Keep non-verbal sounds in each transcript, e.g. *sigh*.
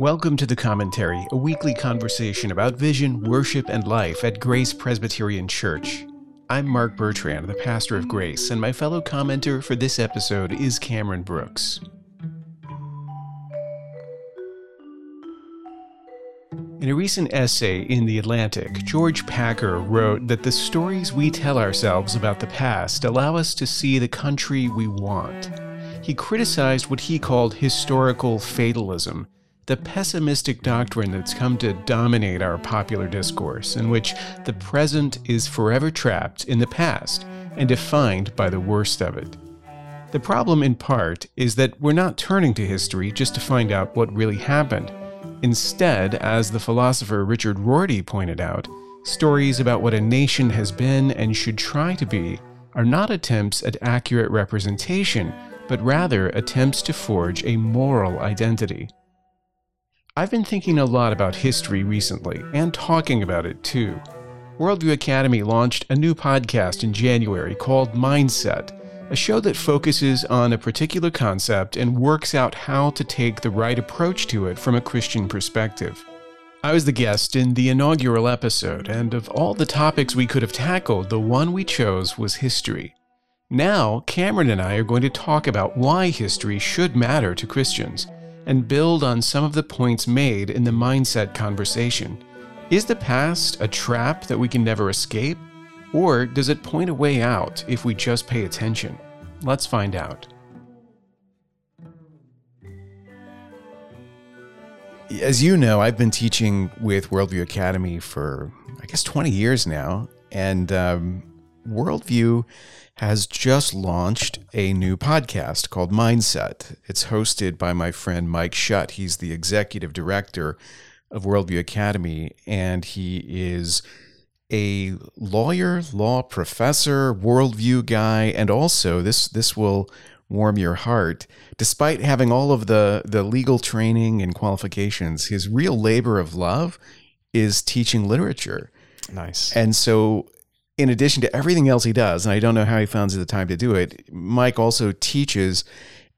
Welcome to The Commentary, a weekly conversation about vision, worship, and life at Grace Presbyterian Church. I'm Mark Bertrand, the pastor of Grace, and my fellow commenter for this episode is Cameron Brooks. In a recent essay in The Atlantic, George Packer wrote that the stories we tell ourselves about the past allow us to see the country we want. He criticized what he called historical fatalism, the pessimistic doctrine that's come to dominate our popular discourse, in which the present is forever trapped in the past and defined by the worst of it. The problem, in part, is that we're not turning to history just to find out what really happened. Instead, as the philosopher Richard Rorty pointed out, stories about what a nation has been and should try to be are not attempts at accurate representation, but rather attempts to forge a moral identity. I've been thinking a lot about history recently and talking about it too. Worldview Academy launched a new podcast in January called Mindset a show that focuses on a particular concept and works out how to take the right approach to it from a Christian perspective. I was the guest in the inaugural episode, and of all the topics we could have tackled, the one we chose was history. Now, Cameron and I are going to talk about why history should matter to Christians and build on some of the points made in the mindset conversation. Is the past a trap that we can never escape? Or does it point a way out if we just pay attention? Let's find out. As you know, I've been teaching with Worldview Academy for, I guess, 20 years now. And um, Worldview has just launched a new podcast called Mindset. It's hosted by my friend Mike Schutt. He's the executive director of Worldview Academy, and he is a lawyer, law professor, worldview guy, and also this this will warm your heart. Despite having all of the the legal training and qualifications, his real labor of love is teaching literature. Nice. And so in addition to everything else he does, and I don't know how he finds the time to do it, Mike also teaches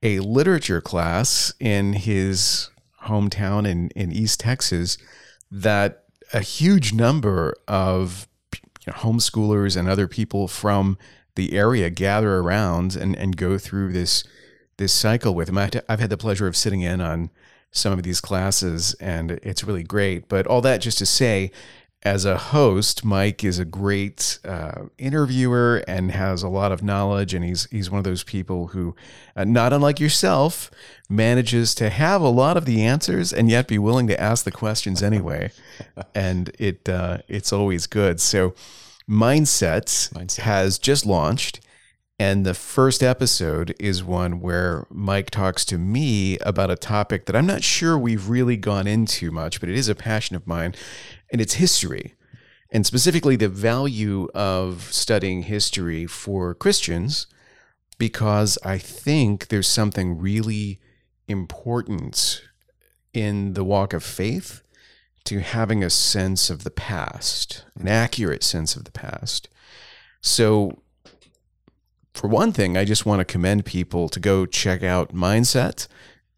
a literature class in his hometown in, in East Texas that a huge number of you know, homeschoolers and other people from the area gather around and, and go through this this cycle with him. I've had the pleasure of sitting in on some of these classes, and it's really great. But all that just to say, as a host, Mike is a great uh, interviewer and has a lot of knowledge, and he's he's one of those people who, uh, not unlike yourself, manages to have a lot of the answers and yet be willing to ask the questions anyway, *laughs* and it uh, it's always good. So, Mindsets Mindset. has just launched. And the first episode is one where Mike talks to me about a topic that I'm not sure we've really gone into much, but it is a passion of mine and its history, and specifically the value of studying history for Christians, because I think there's something really important in the walk of faith to having a sense of the past, an accurate sense of the past. So, for one thing, I just want to commend people to go check out Mindset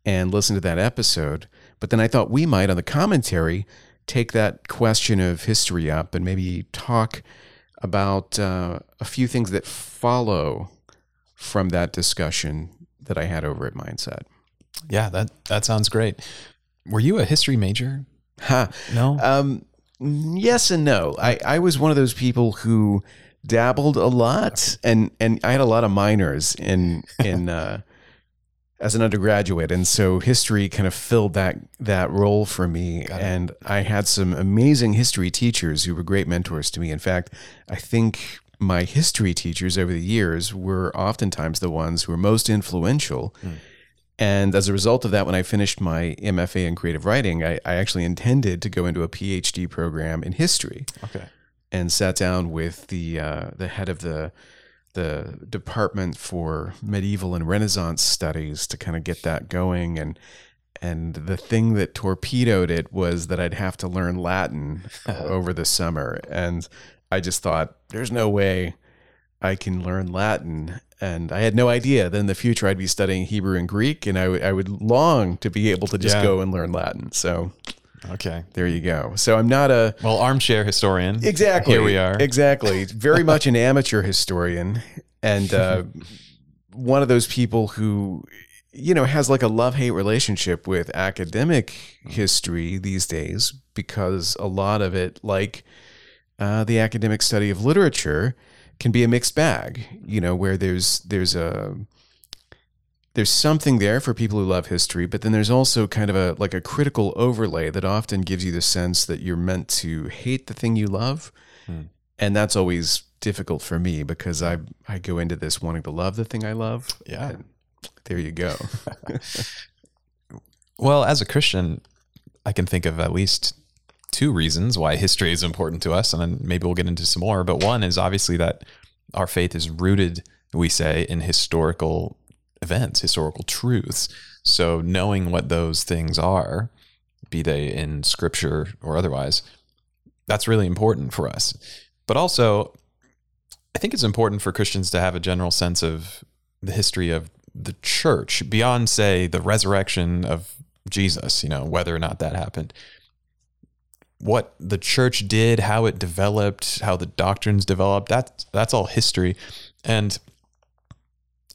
and listen to that episode. But then I thought we might, on the commentary, take that question of history up and maybe talk about uh, a few things that follow from that discussion that I had over at Mindset. Yeah, that that sounds great. Were you a history major? Ha. No. Um, yes and no. I, I was one of those people who dabbled a lot, and and I had a lot of minors in in uh, as an undergraduate, and so history kind of filled that that role for me. And I had some amazing history teachers who were great mentors to me. In fact, I think my history teachers over the years were oftentimes the ones who were most influential. Mm. And as a result of that, when I finished my MFA in creative writing, I, I actually intended to go into a PhD program in history. Okay. And sat down with the uh, the head of the the Department for Medieval and Renaissance Studies to kind of get that going. And and the thing that torpedoed it was that I'd have to learn Latin *laughs* over the summer. And I just thought, there's no way I can learn Latin. And I had no idea that in the future I'd be studying Hebrew and Greek, and I, w- I would long to be able to just Yeah. go and learn Latin. So Okay. there you go. So I'm not a Well, armchair historian. exactly Here we are. exactly very much an amateur historian, and uh, one of those people who you know has like a love hate relationship with academic history these days because a lot of it, like uh, the academic study of literature, can be a mixed bag. You know, where there's there's a there's something there for people who love history, but then there's also kind of a like a critical overlay that often gives you the sense that you're meant to hate the thing you love. Hmm. And that's always difficult for me because I I go into this wanting to love the thing I love. Yeah. And there you go. *laughs* Well, as a Christian, I can think of at least two reasons why history is important to us, and then maybe we'll get into some more. But one is obviously that our faith is rooted, we say, in historical events, historical truths. So knowing what those things are, be they in scripture or otherwise, that's really important for us. But also, I think it's important for Christians to have a general sense of the history of the church beyond, say, the resurrection of Jesus, you know, whether or not that happened. What the church did, how it developed, how the doctrines developed, that's that's all history. And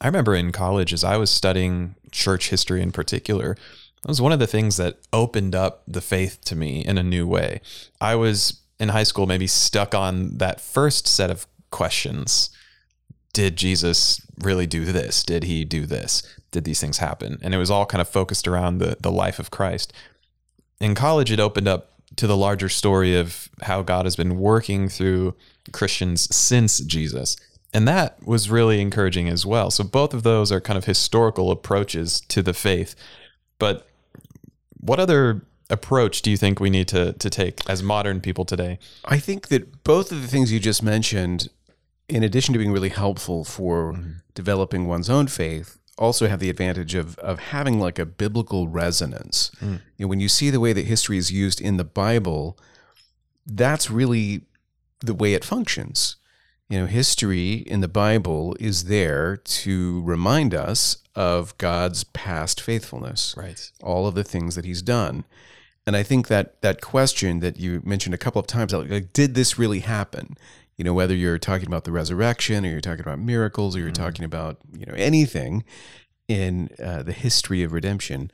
I remember in college as I was studying church history in particular, that was one of the things that opened up the faith to me in a new way. I was in high school maybe stuck on that first set of questions. Did Jesus really do this? Did he do this? Did these things happen? And it was all kind of focused around the the life of Christ. In college it opened up to the larger story of how God has been working through Christians since Jesus. And that was really encouraging as well. So both of those are kind of historical approaches to the faith. But what other approach do you think we need to to take as modern people today? I think that both of the things you just mentioned, in addition to being really helpful for developing one's own faith, also have the advantage of of having like a biblical resonance. Mm. You know, when you see the way that history is used in the Bible, that's really the way it functions. You know, history in the Bible is there to remind us of God's past faithfulness Right. all of the things that he's done. And I think that that question that you mentioned a couple of times, like, did this really happen? You know, whether you're talking about the resurrection, or you're talking about miracles, or you're talking about you know anything in uh, the history of redemption.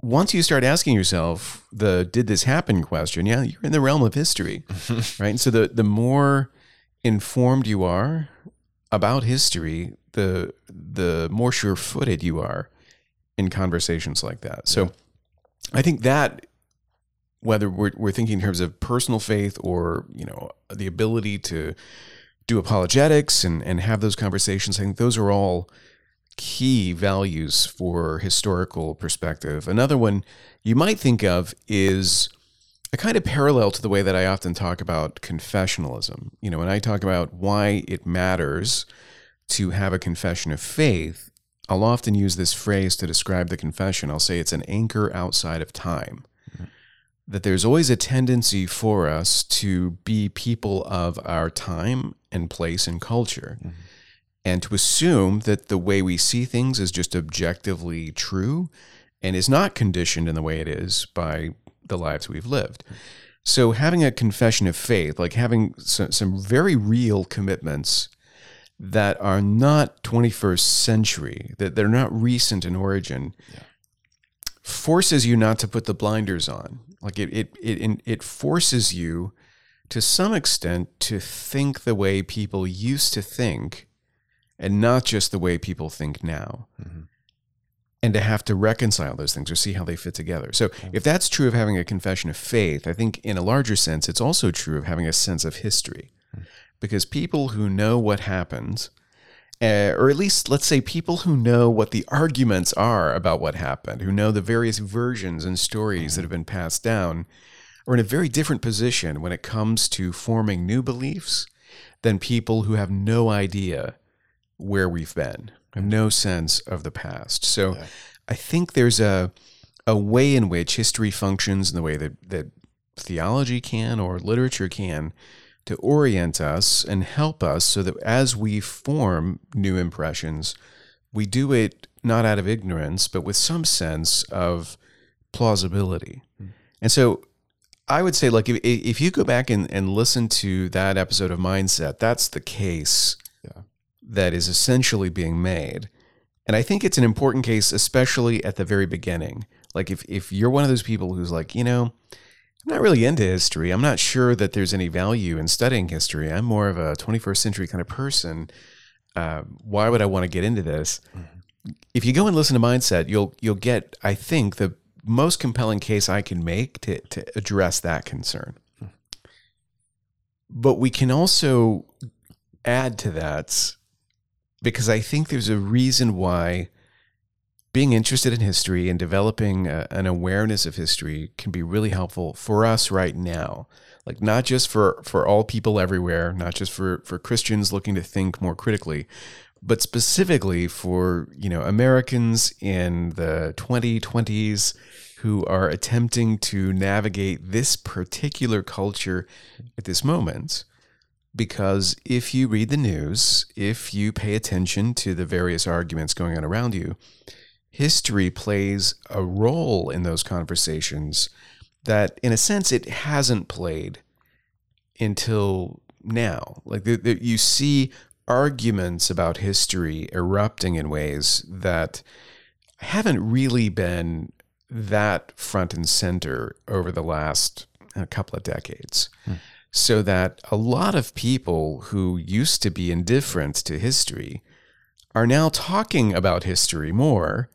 Once you start asking yourself the "Did this happen?" question, yeah, you're in the realm of history, *laughs* right? And so the the more informed you are about history, the the more sure-footed you are in conversations like that. So I think that whether we're, we're thinking in terms of personal faith or you know the ability to do apologetics and, and have those conversations, I think those are all key values for historical perspective. Another one you might think of is a kind of parallel to the way that I often talk about confessionalism. You know, when I talk about why it matters to have a confession of faith, I'll often use this phrase to describe the confession. I'll say it's an anchor outside of time. Mm-hmm. That there's always a tendency for us to be people of our time and place and culture, mm-hmm. and to assume that the way we see things is just objectively true and is not conditioned in the way it is by the lives we've lived. So, having a confession of faith, like having some, some very real commitments that are not 21st century, that they're not recent in origin, forces you not to put the blinders on. Like it, it, it, it forces you to some extent to think the way people used to think and not just the way people think now. Mm-hmm. And to have to reconcile those things or see how they fit together. So, if that's true of having a confession of faith, I think in a larger sense, it's also true of having a sense of history. Because people who know what happened, uh, or at least let's say people who know what the arguments are about what happened, who know the various versions and stories that have been passed down, are in a very different position when it comes to forming new beliefs than people who have no idea where we've been, have no sense of the past. So I think there's a a way in which history functions in the way that, that theology can or literature can to orient us and help us so that as we form new impressions, we do it not out of ignorance, but with some sense of plausibility. Hmm. And so I would say, like, if, if you go back and, and listen to that episode of Mindset, that's the case Yeah. That is essentially being made. And I think it's an important case, especially at the very beginning. Like, if, if you're one of those people who's like, you know, I'm not really into history. I'm not sure that there's any value in studying history. I'm more of a 21st century kind of person. Uh, why would I want to get into this? If you go and listen to Mindset, you'll you'll get, I think, the most compelling case I can make to, to address that concern. But we can also add to that because I think there's a reason why being interested in history and developing a, an awareness of history can be really helpful for us right now. Like not just for for all people everywhere, not just for for Christians looking to think more critically, but specifically for, you know, Americans in the 2020s who are attempting to navigate this particular culture at this moment because if you read the news, if you pay attention to the various arguments going on around you, history plays a role in those conversations that, in a sense, it hasn't played until now. Like the, the, you see arguments about history erupting in ways that haven't really been that front and center over the last a couple of decades. Hmm. So that a lot of people who used to be indifferent to history are now talking about history more,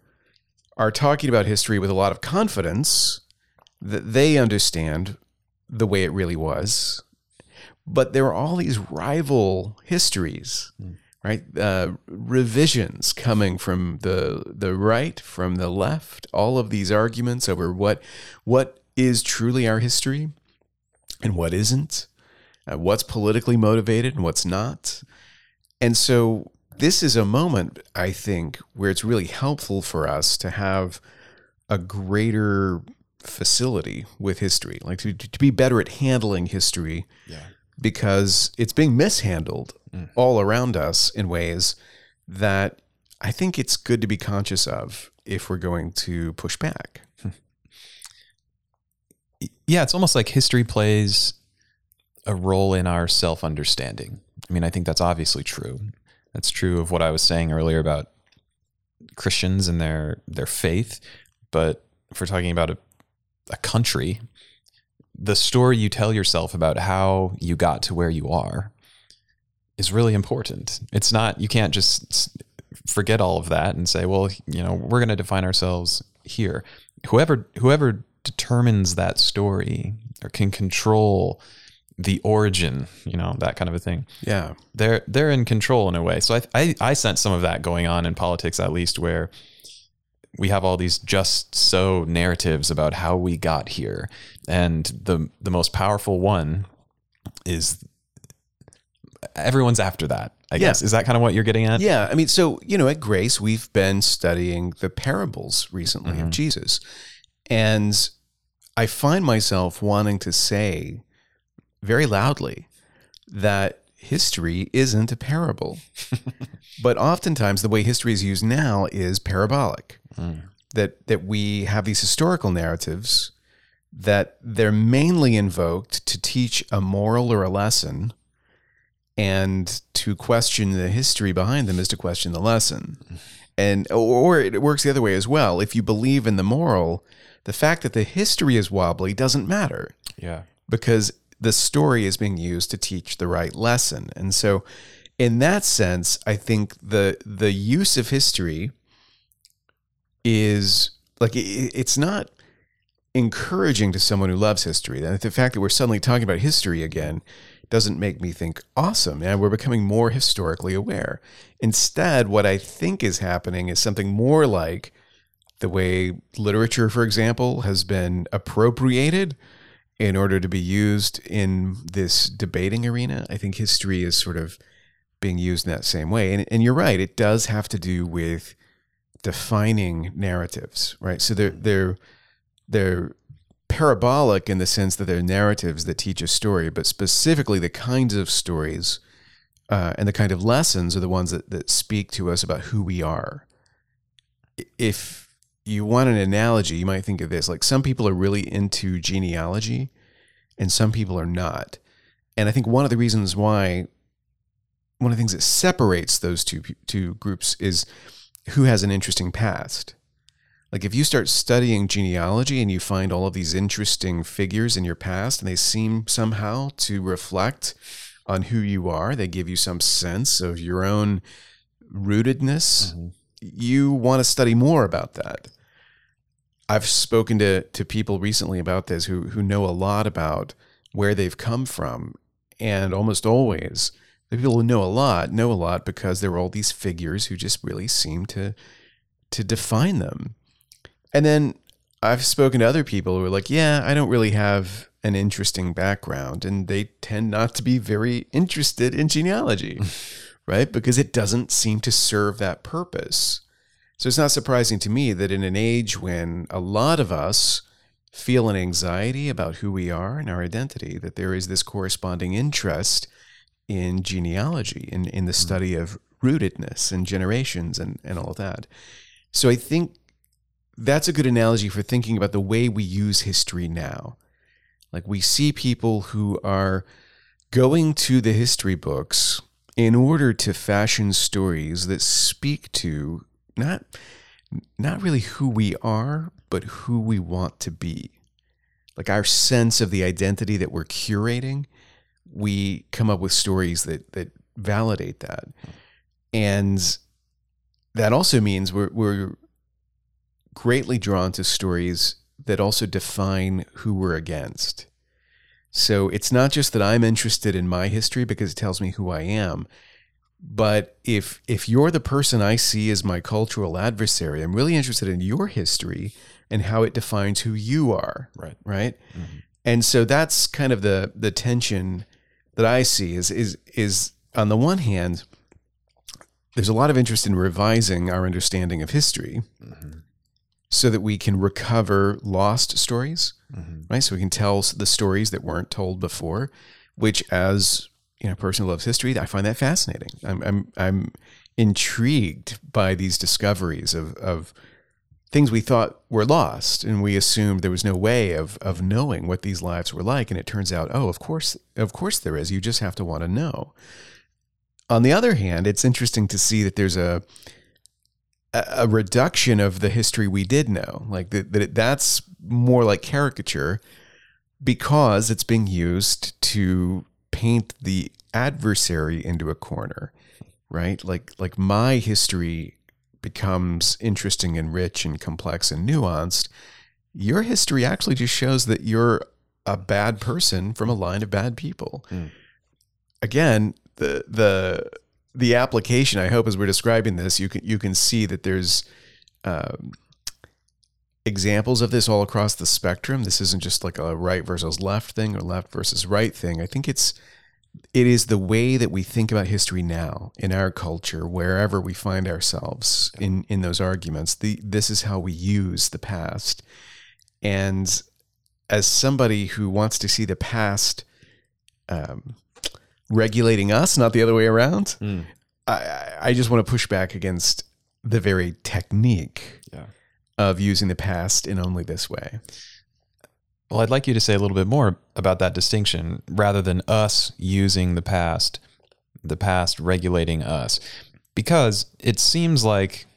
are talking about history with a lot of confidence that they understand the way it really was. But there are all these rival histories, right? Uh, revisions coming from the the right, from the left. All of these arguments over what what is truly our history and what isn't, uh, what's politically motivated and what's not. And so this is a moment, I think, where it's really helpful for us to have a greater facility with history, like to, to be better at handling history Yeah. because it's being mishandled all around us in ways that I think it's good to be conscious of if we're going to push back. Yeah, it's almost like history plays a role in our self understanding. I mean, I think that's obviously true. That's true of what I was saying earlier about Christians and their their faith. But if we're talking about a, a country, the story you tell yourself about how you got to where you are is really important. It's not you can't just forget all of that and say, well, you know, we're going to define ourselves here. Whoever whoever determines that story or can control the origin, you know, that kind of a thing. Yeah. They're they're in control in a way. So I I, I sense some of that going on in politics at least where we have all these just so narratives about how we got here. And the the most powerful one is everyone's after that. I Yeah. guess. Is that kind of what you're getting at? Yeah, I mean, so you know, at Grace, we've been studying the parables recently of mm-hmm. Jesus, and I find myself wanting to say very loudly that history isn't a parable, *laughs* but oftentimes the way history is used now is parabolic. Mm. That that we have these historical narratives that they're mainly invoked to teach a moral or a lesson and to question the history behind them is to question the lesson. Mm. And or it works the other way as well. If you believe in the moral, the fact that the history is wobbly doesn't matter Yeah. because the story is being used to teach the right lesson. And so in that sense, I think the the use of history is like it, it's not encouraging to someone who loves history. That the fact that we're suddenly talking about history again doesn't make me think awesome. And we're becoming more historically aware. Instead, what I think is happening is something more like the way literature, for example, has been appropriated in order to be used in this debating arena. I think history is sort of being used in that same way. And, and you're right, it does have to do with defining narratives, right? So they're they're they're parabolic in the sense that they're narratives that teach a story, but specifically the kinds of stories uh, and the kind of lessons are the ones that, that speak to us about who we are. If you want an analogy, you might think of this like some people are really into genealogy and some people are not. And I think one of the reasons why, one of the things that separates those two, two groups is who has an interesting past. Like if you start studying genealogy and you find all of these interesting figures in your past and they seem somehow to reflect on who you are, they give you some sense of your own rootedness, mm-hmm. You want to study more about that. I've spoken to, to people recently about this who, who know a lot about where they've come from. And almost always, the people who know a lot know a lot because there are all these figures who just really seem to to define them. And then I've spoken to other people who are like, yeah, I don't really have an interesting background. And they tend not to be very interested in genealogy, *laughs* right? Because it doesn't seem to serve that purpose. So it's not surprising to me that in an age when a lot of us feel an anxiety about who we are and our identity, that there is this corresponding interest in genealogy, in, in the mm. study of rootedness and generations and, and all of that. So I think that's a good analogy for thinking about the way we use history now. Like we see people who are going to the history books in order to fashion stories that speak to not not really who we are, but who we want to be. Like our sense of the identity that we're curating, we come up with stories that that validate that. And that also means we're we're greatly drawn to stories that also define who we're against. So it's not just that I'm interested in my history because it tells me who I am, but if if you're the person I see as my cultural adversary, I'm really interested in your history and how it defines who you are. Right. Right. Mm-hmm. And so that's kind of the the tension that I see is is is on the one hand, there's a lot of interest in revising our understanding of history. Mm-hmm so that we can recover lost stories, mm-hmm. right? So we can tell the stories that weren't told before, which as you know, a person who loves history, I find that fascinating. I'm I'm I'm intrigued by these discoveries of of things we thought were lost and we assumed there was no way of of knowing what these lives were like and it turns out oh of course of course there is you just have to want to know on the other hand it's interesting to see that there's a a reduction of the history we did know. Like that, that that's more like caricature because it's being used to paint the adversary into a corner, right? Like like my history becomes interesting and rich and complex and nuanced. Your history actually just shows that you're a bad person from a line of bad people. Mm. Again, the the the application, I hope, as we're describing this, you can you can see that there's um, examples of this all across the spectrum. This isn't just like a right versus left thing or left versus right thing. I think it's it is the way that we think about history now in our culture, wherever we find ourselves in in those arguments. The this is how we use the past, and as somebody who wants to see the past. Um, regulating us, not the other way around. Mm. I, I just want to push back against the very technique yeah. of using the past in only this way. Well, I'd like you to say a little bit more about that distinction rather than us using the past, the past regulating us. Because it seems like,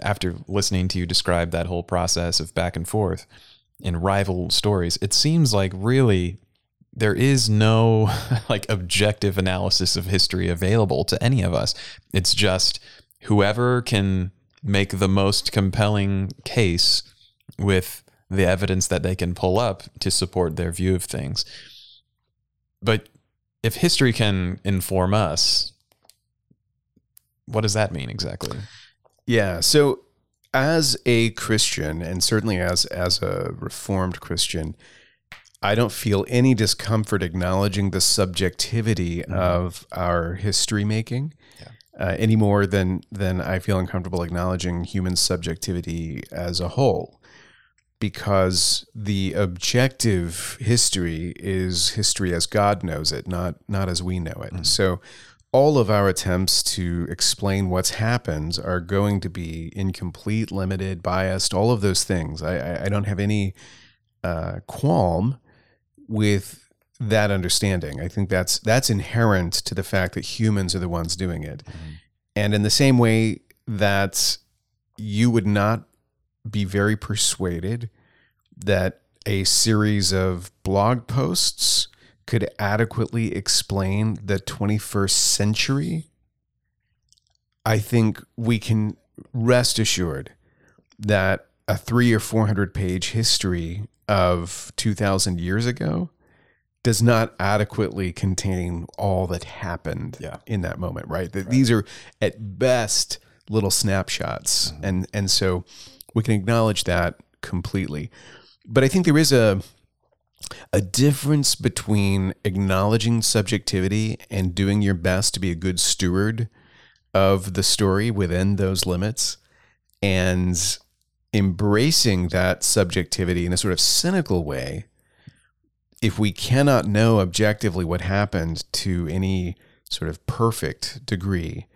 after listening to you describe that whole process of back and forth in rival stories, it seems like really there is no *laughs* like objective analysis of history available to any of us. It's just whoever can make the most compelling case with the evidence that they can pull up to support their view of things. But if history can inform us, what does that mean exactly? Yeah. So as a Christian and certainly as as a reformed Christian, I don't feel any discomfort acknowledging the subjectivity mm-hmm. of our history making yeah. uh, any more than than I feel uncomfortable acknowledging human subjectivity as a whole. because the objective history is history as God knows it, not not as we know it. So all of our attempts to explain what's happened are going to be incomplete, limited, biased, all of those things. I, I, I don't have any uh, qualm with that understanding. I think that's that's inherent to the fact that humans are the ones doing it. Mm-hmm. And in the same way that you would not be very persuaded that a series of blog posts could adequately explain the 21st century, I think we can rest assured that a three or 400 page history of 2,000 years ago does not adequately contain all that happened Yeah. in that moment, right? That these are at best little snapshots. Mm-hmm. And and so we can acknowledge that completely. But I think there is a a difference between acknowledging subjectivity and doing your best to be a good steward of the story within those limits and embracing that subjectivity in a sort of cynical way if we cannot know objectively what happened to any sort of perfect degree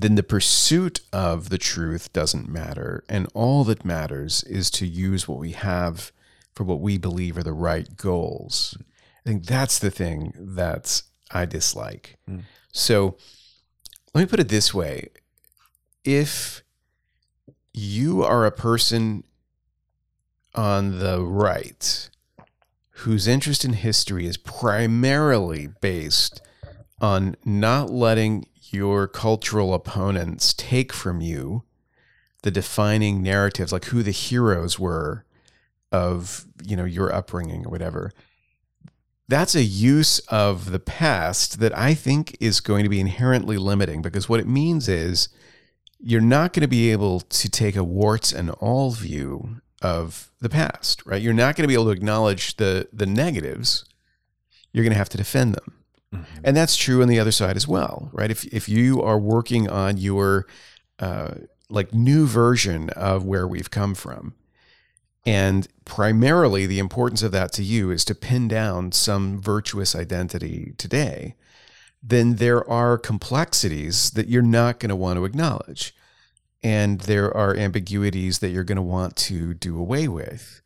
then the pursuit of the truth doesn't matter. And all that matters is to use what we have for what we believe are the right goals. I think that's the thing that i dislike. Hmm. So let me put it this way. If you are a person on the right whose interest in history is primarily based on not letting your cultural opponents take from you the defining narratives like who the heroes were of you know your upbringing or whatever. That's a use of the past that I think is going to be inherently limiting because what it means is you're not going to be able to take a warts and all view of the past, right? You're not going to be able to acknowledge the the negatives. You're going to have to defend them. And that's true on the other side as well, right? If if you are working on your uh, like new version of where we've come from, and primarily the importance of that to you is to pin down some virtuous identity today, then there are complexities that you're not going to want to acknowledge. And there are ambiguities that you're going to want to do away with.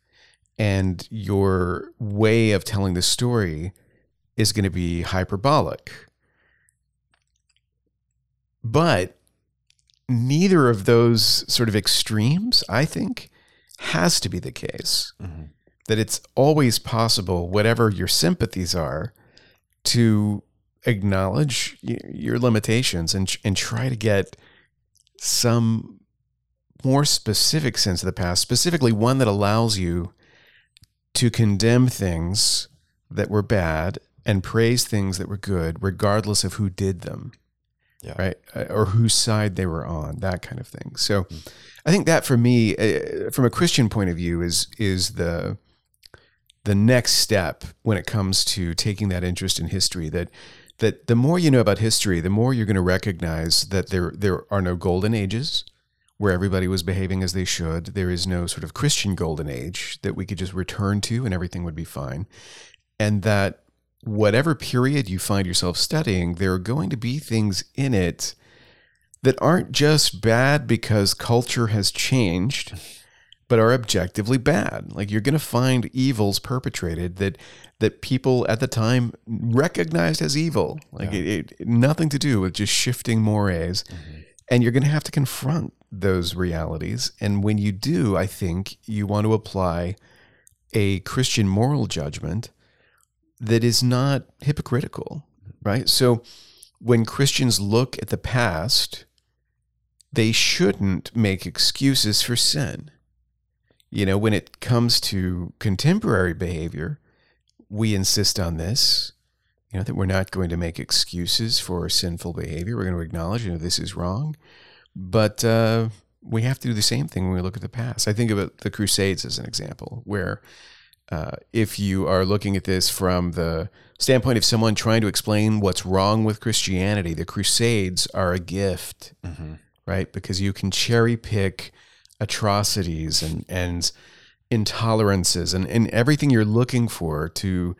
And your way of telling the story is going to be hyperbolic. But neither of those sort of extremes, I think, has to be the case. Mm-hmm. That it's always possible, whatever your sympathies are, to acknowledge your limitations and and try to get some more specific sense of the past, specifically one that allows you to condemn things that were bad and praise things that were good, regardless of who did them, Yeah. right, Uh, or whose side they were on, that kind of thing. So, I think that for me, uh, from a Christian point of view, is is the the next step when it comes to taking that interest in history. That that the more you know about history, the more you're going to recognize that there there are no golden ages where everybody was behaving as they should. There is no sort of Christian golden age that we could just return to and everything would be fine. And that whatever period you find yourself studying, there are going to be things in it that aren't just bad because culture has changed, but are objectively bad. Like you're going to find evils perpetrated that that people at the time recognized as evil. Like it, it nothing to do with just shifting mores. Mm-hmm. And you're going to have to confront those realities. And when you do, I think you want to apply a Christian moral judgment that is not hypocritical, right? So when Christians look at the past, they shouldn't make excuses for sin. You know, when it comes to contemporary behavior, we insist on this, you know, that we're not going to make excuses for sinful behavior. We're going to acknowledge, you know, this is wrong. But uh, we have to do the same thing when we look at the past. I think about the Crusades as an example, where uh, if you are looking at this from the standpoint of someone trying to explain what's wrong with Christianity, the Crusades are a gift, right? Because you can cherry pick atrocities and and intolerances and, and everything you're looking for to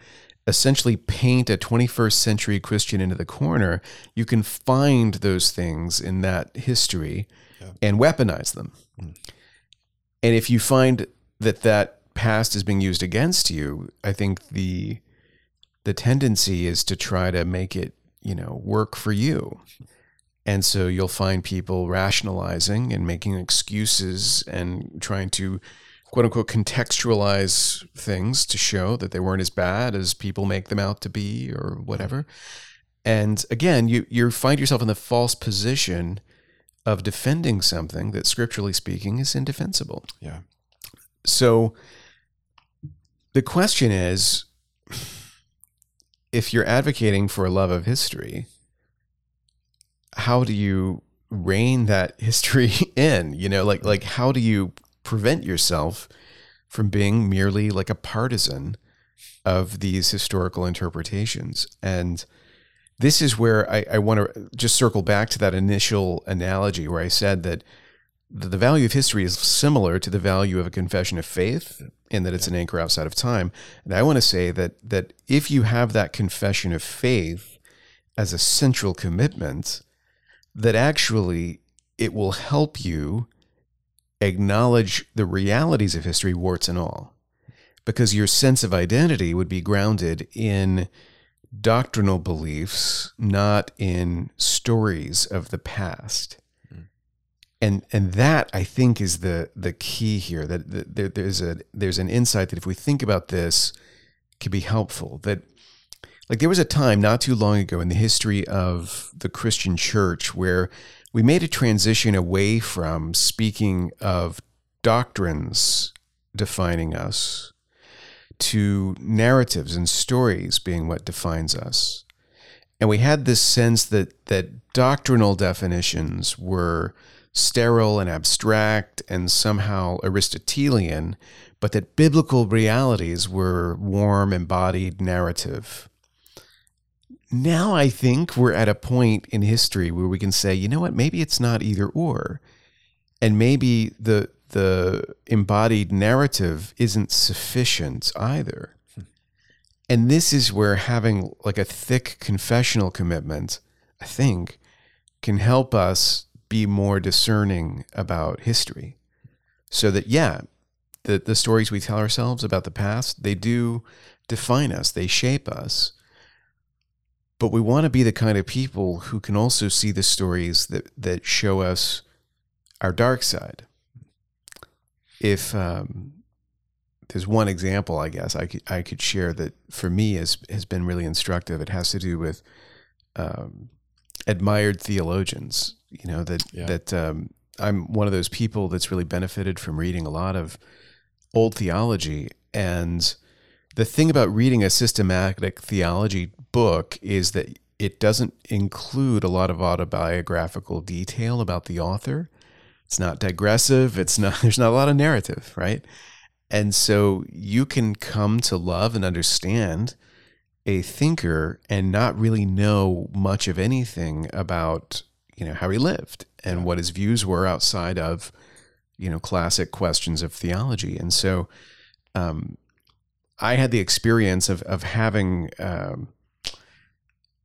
essentially paint a 21st century Christian into the corner, you can find those things in that history yeah. and weaponize them. Mm. And if you find that that past is being used against you, I think the the tendency is to try to make it, you know, work for you. And so you'll find people rationalizing and making excuses and trying to quote unquote contextualize things to show that they weren't as bad as people make them out to be or whatever. And again, you you find yourself in the false position of defending something that scripturally speaking is indefensible. Yeah. So the question is if you're advocating for a love of history, how do you rein that *laughs* history in? You know, like like how do you prevent yourself from being merely like a partisan of these historical interpretations? And this is where I, I want to just circle back to that initial analogy where I said that the value of history is similar to the value of a confession of faith in that it's an anchor outside of time. And I want to say that that if you have that confession of faith as a central commitment, that actually it will help you acknowledge the realities of history, warts and all, because your sense of identity would be grounded in doctrinal beliefs, not in stories of the past mm. and and that I think is the the key here. That, that there's a there's an insight that if we think about this, could be helpful. That like there was a time not too long ago in the history of the Christian church where we made a transition away from speaking of doctrines defining us to narratives and stories being what defines us. And we had this sense that that doctrinal definitions were sterile and abstract and somehow Aristotelian, but that biblical realities were warm, embodied narrative. Now I think we're at a point in history where we can say, you know what, maybe it's not either or. And maybe the the embodied narrative isn't sufficient either. And this is where having like a thick confessional commitment, I think, can help us be more discerning about history so that yeah the, the stories we tell ourselves about the past they do define us they shape us but we want to be the kind of people who can also see the stories that that show us our dark side if um, there's one example i guess i could i could share that for me has has been really instructive it has to do with um, admired theologians you know that yeah. that um, I'm one of those people that's really benefited from reading a lot of old theology and the thing about reading a systematic theology book is that it doesn't include a lot of autobiographical detail about the author. It's not digressive. It's not. *laughs* There's not a lot of narrative, right? And so you can come to love and understand a thinker and not really know much of anything about you know how he lived and what his views were outside of you know classic questions of theology and so um, i had the experience of of having um,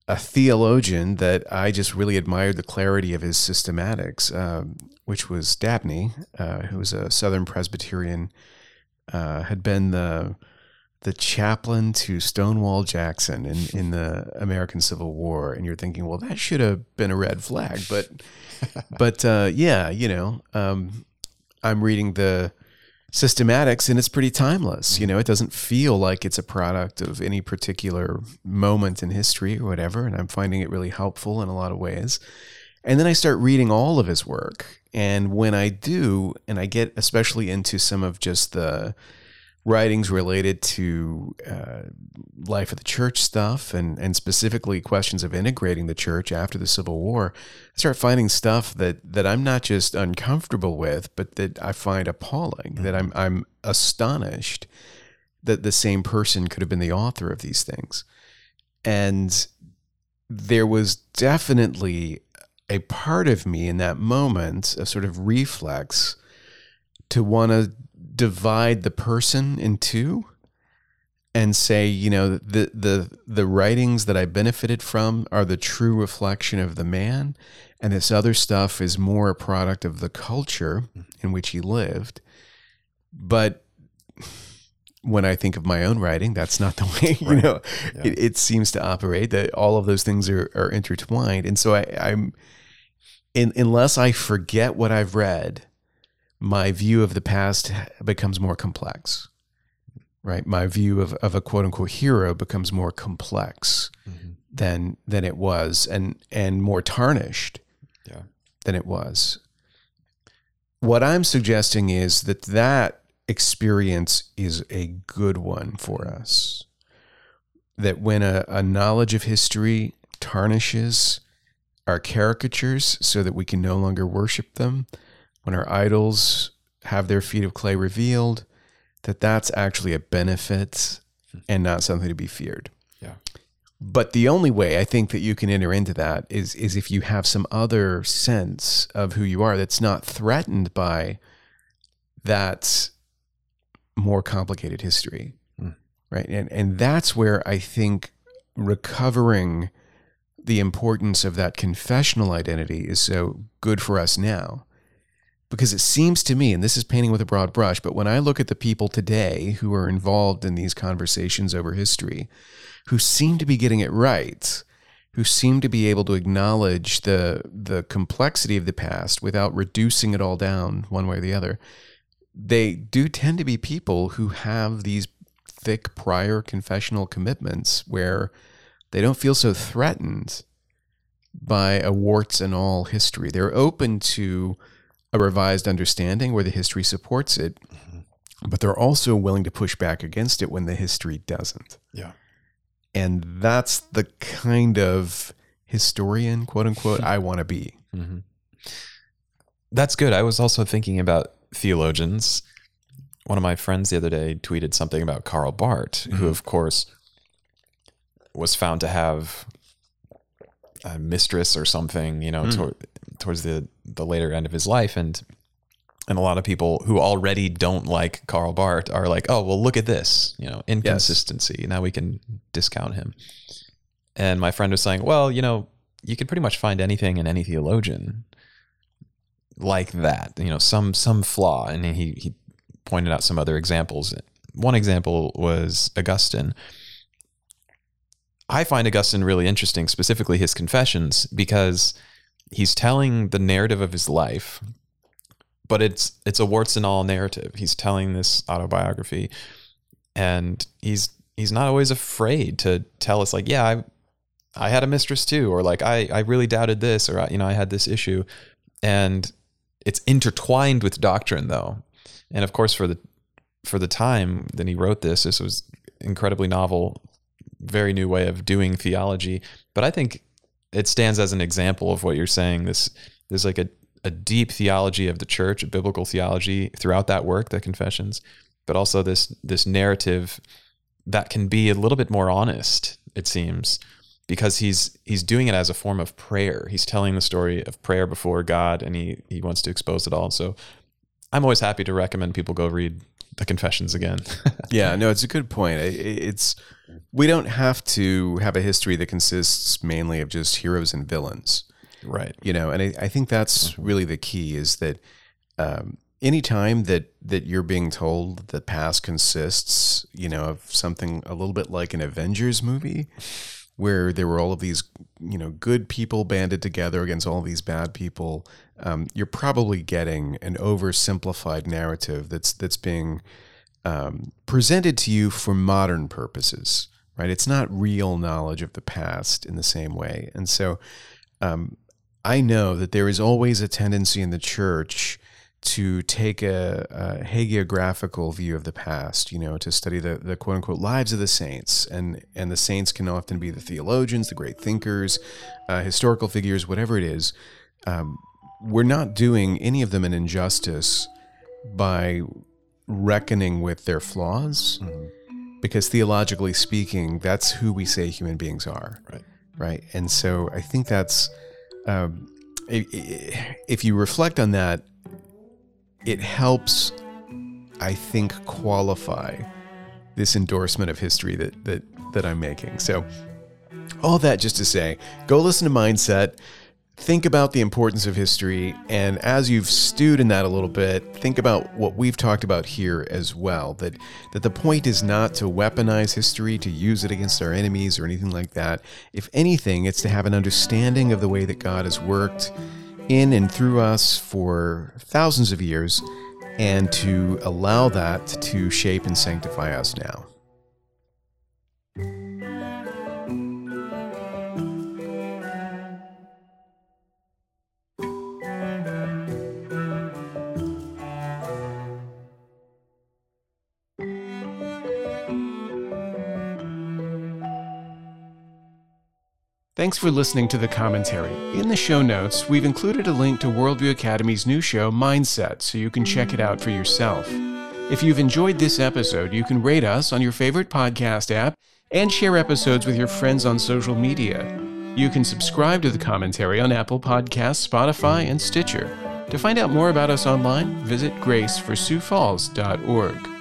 a theologian that i just really admired the clarity of his systematics um, which was dabney uh, who was a southern presbyterian uh, had been the the chaplain to Stonewall Jackson in, *laughs* in the American Civil War, and you're thinking, well, that should have been a red flag. But, *laughs* but uh, yeah, you know, um, I'm reading the systematics, and it's pretty timeless. You know, it doesn't feel like it's a product of any particular moment in history or whatever, and I'm finding it really helpful in a lot of ways. And then I start reading all of his work, and when I do, and I get especially into some of just the writings related to uh, life of the church stuff and, and specifically questions of integrating the church after the Civil War, I start finding stuff that, that I'm not just uncomfortable with, but that I find appalling, mm-hmm. that I'm, I'm astonished that the same person could have been the author of these things. And there was definitely a part of me in that moment, a sort of reflex to want to divide the person in two and say, you know, the the the writings that I benefited from are the true reflection of the man, and this other stuff is more a product of the culture in which he lived. But when I think of my own writing, that's not the *laughs* way you Right. know Yeah. it, it seems to operate. That all of those things are, are intertwined, and so I, I'm in, unless I forget what I've read, my view of the past becomes more complex. Right, my view of, of a quote unquote hero becomes more complex Mhm. than than it was, and and more tarnished Yeah. than it was. What I'm suggesting is that that experience is a good one for us. That when a, a knowledge of history tarnishes our caricatures so that we can no longer worship them, when our idols have their feet of clay revealed, that that's actually a benefit and not something to be feared. Yeah. But the only way I think that you can enter into that is is if you have some other sense of who you are that's not threatened by that more complicated history. Hmm. Right. And and that's where I think recovering the importance of that confessional identity is so good for us now. Because it seems to me, and this is painting with a broad brush, but when I look at the people today who are involved in these conversations over history, who seem to be getting it right, who seem to be able to acknowledge the the complexity of the past without reducing it all down one way or the other, they do tend to be people who have these thick prior confessional commitments where they don't feel so threatened by a warts and all history. They're open to a revised understanding where the history supports it, but they're also willing to push back against it when the history doesn't. Yeah. And that's the kind of historian, quote unquote, *laughs* I want to be. hmm That's good. I was also thinking about theologians. One of my friends the other day tweeted something about Karl Barth, who, Mhm. of course, was found to have a mistress or something, you know, Mm. toward, towards the, the later end of his life. And and a lot of people who already don't like Karl Barth are like, oh, well, look at this, you know, inconsistency. Now we can discount him. And my friend was saying, well, you know, you can pretty much find anything in any theologian like that, you know, some some flaw. And he he pointed out some other examples. One example was Augustine. I find Augustine really interesting, specifically his confessions, because he's telling the narrative of his life, but it's it's a warts and all narrative. He's telling this autobiography, and he's he's not always afraid to tell us like, yeah, I I had a mistress too, or like I I really doubted this, or you know I had this issue, and it's intertwined with doctrine though, and of course for the for the time that he wrote this, this was incredibly novel, very new way of doing theology. But I think it stands as an example of what you're saying. This there's like a a deep theology of the church, a biblical theology throughout that work, the confessions, but also this this narrative that can be a little bit more honest, it seems, because he's he's doing it as a form of prayer. He's telling the story of prayer before God, and he he wants to expose it all. So I'm always happy to recommend people go read the confessions again. *laughs* Yeah, no, it's a good point. It's we don't have to have a history that consists mainly of just heroes and villains. right. you know and I, I think that's really the key is that um, anytime that that you're being told the past consists you know of something a little bit like an avengers movie where there were all of these you know good people banded together against all these bad people um, you're probably getting an oversimplified narrative that's that's being um, presented to you for modern purposes right it's not real knowledge of the past in the same way and so um, I know that there is always a tendency in the church to take a, a hagiographical view of the past, you know, to study the, the quote unquote lives of the saints. And, and the saints can often be the theologians, the great thinkers, uh, historical figures, whatever it is. Um, we're not doing any of them an injustice by reckoning with their flaws, because theologically speaking, that's who we say human beings are Right. right? And so I think that's um, if you reflect on that, it helps, I think, qualify this endorsement of history that that that I'm making. So all that just to say, go listen to Mindset think about the importance of history and as you've stewed in that a little bit think about what we've talked about here as well that that the point is not to weaponize history to use it against our enemies or anything like that. If anything it's to have an understanding of the way that God has worked in and through us for thousands of years and to allow that to shape and sanctify us now Thanks for listening to the commentary. In the show notes, we've included a link to Worldview Academy's new show, Mindset, so you can check it out for yourself. If you've enjoyed this episode, you can rate us on your favorite podcast app and share episodes with your friends on social media. You can subscribe to the commentary on Apple Podcasts, Spotify, and Stitcher. To find out more about us online, visit graceforsiouxfalls.org.